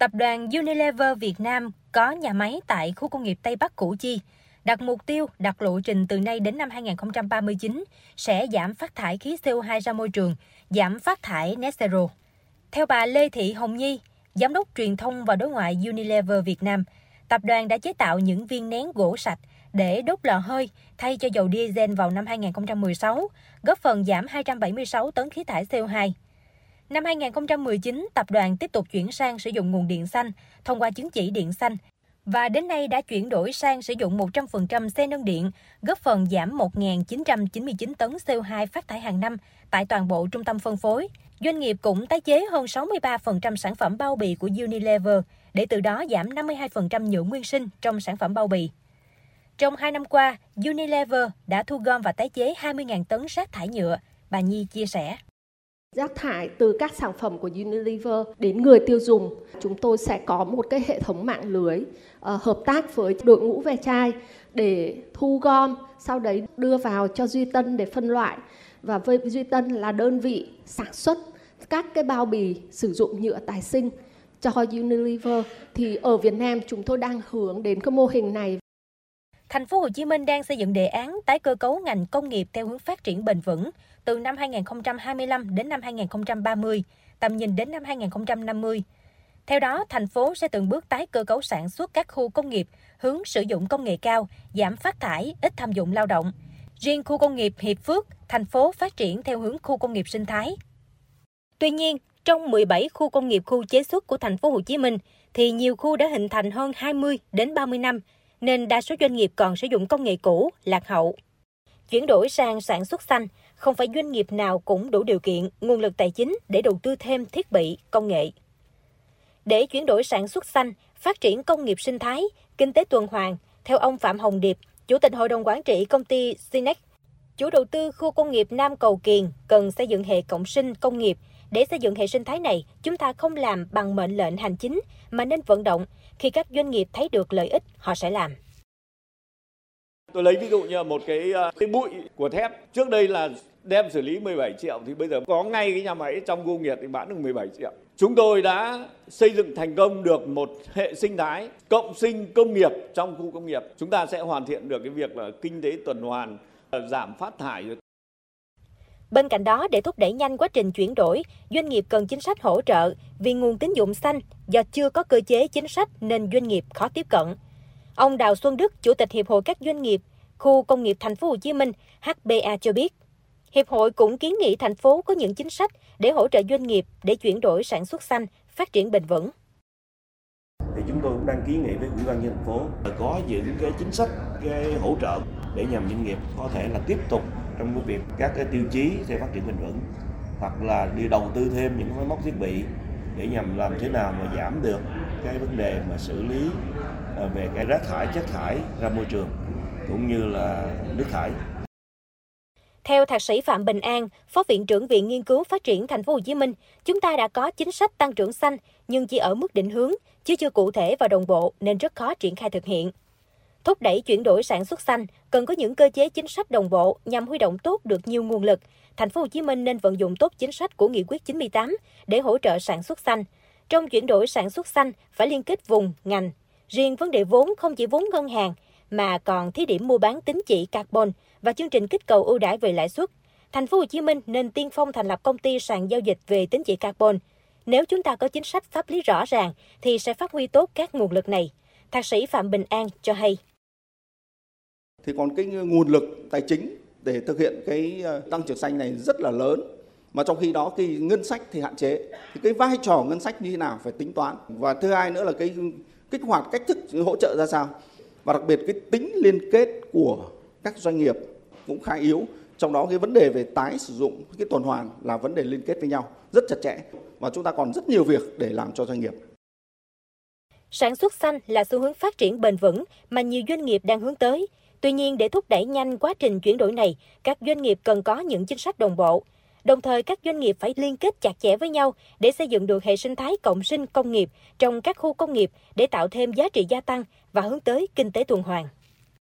Tập đoàn Unilever Việt Nam có nhà máy tại khu công nghiệp Tây Bắc Củ Chi, đặt mục tiêu đặt lộ trình từ nay đến năm 2039 sẽ giảm phát thải khí CO2 ra môi trường, giảm phát thải net zero. Theo bà Lê Thị Hồng Nhi, Giám đốc truyền thông và đối ngoại Unilever Việt Nam, tập đoàn đã chế tạo những viên nén gỗ sạch để đốt lò hơi thay cho dầu diesel vào năm 2016, góp phần giảm 276 tấn khí thải CO2. Năm 2019, tập đoàn tiếp tục chuyển sang sử dụng nguồn điện xanh thông qua chứng chỉ điện xanh và đến nay đã chuyển đổi sang sử dụng 100% xe nâng điện, góp phần giảm 1.999 tấn CO2 phát thải hàng năm tại toàn bộ trung tâm phân phối. Doanh nghiệp cũng tái chế hơn 63% sản phẩm bao bì của Unilever để từ đó giảm 52% nhựa nguyên sinh trong sản phẩm bao bì. Trong hai năm qua, Unilever đã thu gom và tái chế 20.000 tấn rác thải nhựa, bà Nhi chia sẻ. Rác thải từ các sản phẩm của Unilever đến người tiêu dùng, chúng tôi sẽ có một cái hệ thống mạng lưới uh, hợp tác với đội ngũ ve chai để thu gom, sau đấy đưa vào cho Duy Tân để phân loại. Và với Duy Tân là đơn vị sản xuất các cái bao bì sử dụng nhựa tái sinh cho Unilever thì ở Việt Nam chúng tôi đang hướng đến cái mô hình này. Thành phố Hồ Chí Minh đang xây dựng đề án tái cơ cấu ngành công nghiệp theo hướng phát triển bền vững từ năm 2025 đến năm 2030, tầm nhìn đến năm 2050. Theo đó, thành phố sẽ từng bước tái cơ cấu sản xuất các khu công nghiệp hướng sử dụng công nghệ cao, giảm phát thải, ít tham dụng lao động. Riêng khu công nghiệp Hiệp Phước, thành phố phát triển theo hướng khu công nghiệp sinh thái. Tuy nhiên, trong 17 khu công nghiệp khu chế xuất của thành phố Hồ Chí Minh thì nhiều khu đã hình thành hơn 20 đến 30 năm nên đa số doanh nghiệp còn sử dụng công nghệ cũ, lạc hậu. Chuyển đổi sang sản xuất xanh, không phải doanh nghiệp nào cũng đủ điều kiện, nguồn lực tài chính để đầu tư thêm thiết bị, công nghệ. Để chuyển đổi sản xuất xanh, phát triển công nghiệp sinh thái, kinh tế tuần hoàn, theo ông Phạm Hồng Điệp, Chủ tịch Hội đồng Quản trị công ty Sinex, chủ đầu tư khu công nghiệp Nam Cầu Kiền cần xây dựng hệ cộng sinh công nghiệp. Để xây dựng hệ sinh thái này, chúng ta không làm bằng mệnh lệnh hành chính, mà nên vận động. Khi các doanh nghiệp thấy được lợi ích, họ sẽ làm. Tôi lấy ví dụ như một cái, ờ, cái bụi của thép. Trước đây là đem xử lý 17 triệu thì bây giờ có ngay cái nhà máy trong công nghiệp thì bán được 17 triệu. Chúng tôi đã xây dựng thành công được một hệ sinh thái cộng sinh công nghiệp trong khu công nghiệp. Chúng ta sẽ hoàn thiện được cái việc là kinh tế tuần hoàn, ờ, giảm phát thải. Bên cạnh đó, để thúc đẩy nhanh quá trình chuyển đổi, doanh nghiệp cần chính sách hỗ trợ vì nguồn tín dụng xanh do chưa có cơ chế chính sách nên doanh nghiệp khó tiếp cận. Ông Đào Xuân Đức, Chủ tịch Hiệp hội các doanh nghiệp khu công nghiệp thành phố Hồ Chí Minh HBA cho biết, Hiệp hội cũng kiến nghị thành phố có những chính sách để hỗ trợ doanh nghiệp để chuyển đổi sản xuất xanh, phát triển bền vững. Thì chúng tôi cũng đang kiến nghị với ủy ban nhân thành phố là có những cái chính sách cái hỗ trợ để nhằm doanh nghiệp có thể là tiếp tục trong cái việc các cái tiêu chí để phát triển bền vững hoặc là đi đầu tư thêm những máy móc thiết bị để nhằm làm thế nào mà giảm được cái vấn đề mà xử lý ờ, về cái rác thải chất thải ra môi trường cũng như là nước thải theo thạc sĩ Phạm Bình An, Phó viện trưởng Viện Nghiên cứu Phát triển Thành phố Hồ Chí Minh, chúng ta đã có chính sách tăng trưởng xanh nhưng chỉ ở mức định hướng, chứ chưa cụ thể và đồng bộ nên rất khó triển khai thực hiện. Thúc đẩy chuyển đổi sản xuất xanh cần có những cơ chế chính sách đồng bộ nhằm huy động tốt được nhiều nguồn lực. Thành phố Hồ Chí Minh nên vận dụng tốt chính sách của Nghị quyết 98 để hỗ trợ sản xuất xanh. Trong chuyển đổi sản xuất xanh phải liên kết vùng, ngành. Riêng vấn đề vốn không chỉ vốn ngân hàng mà còn thí điểm mua bán tín chỉ carbon và chương trình kích cầu ưu đãi về lãi suất. Thành phố Hồ Chí Minh nên tiên phong thành lập công ty sàn giao dịch về tín chỉ carbon. Nếu chúng ta có chính sách pháp lý rõ ràng thì sẽ phát huy tốt các nguồn lực này. Thạc sĩ Phạm Bình An cho hay. Thì còn cái nguồn lực tài chính để thực hiện cái ờ, tăng trưởng xanh này rất là lớn. Mà trong khi đó cái ngân sách thì hạn chế. Thì cái vai trò ngân sách như thế nào phải tính toán. Và thứ hai nữa là cái kích hoạt cách thức hỗ trợ ra sao. Và đặc biệt cái tính liên kết của các doanh nghiệp cũng khá yếu. Trong đó cái vấn đề về tái sử dụng cái tuần hoàn là vấn đề liên kết với nhau rất chặt chẽ. Và chúng ta còn rất nhiều việc để làm cho doanh nghiệp. Sản xuất xanh là xu hướng phát triển bền vững mà nhiều doanh nghiệp đang hướng tới. Tuy nhiên, để thúc đẩy nhanh quá trình chuyển đổi này, các doanh nghiệp cần có những chính sách đồng bộ. Đồng thời, các doanh nghiệp phải liên kết chặt chẽ với nhau để xây dựng được hệ sinh thái cộng sinh công nghiệp trong các khu công nghiệp để tạo thêm giá trị gia tăng và hướng tới kinh tế tuần hoàn.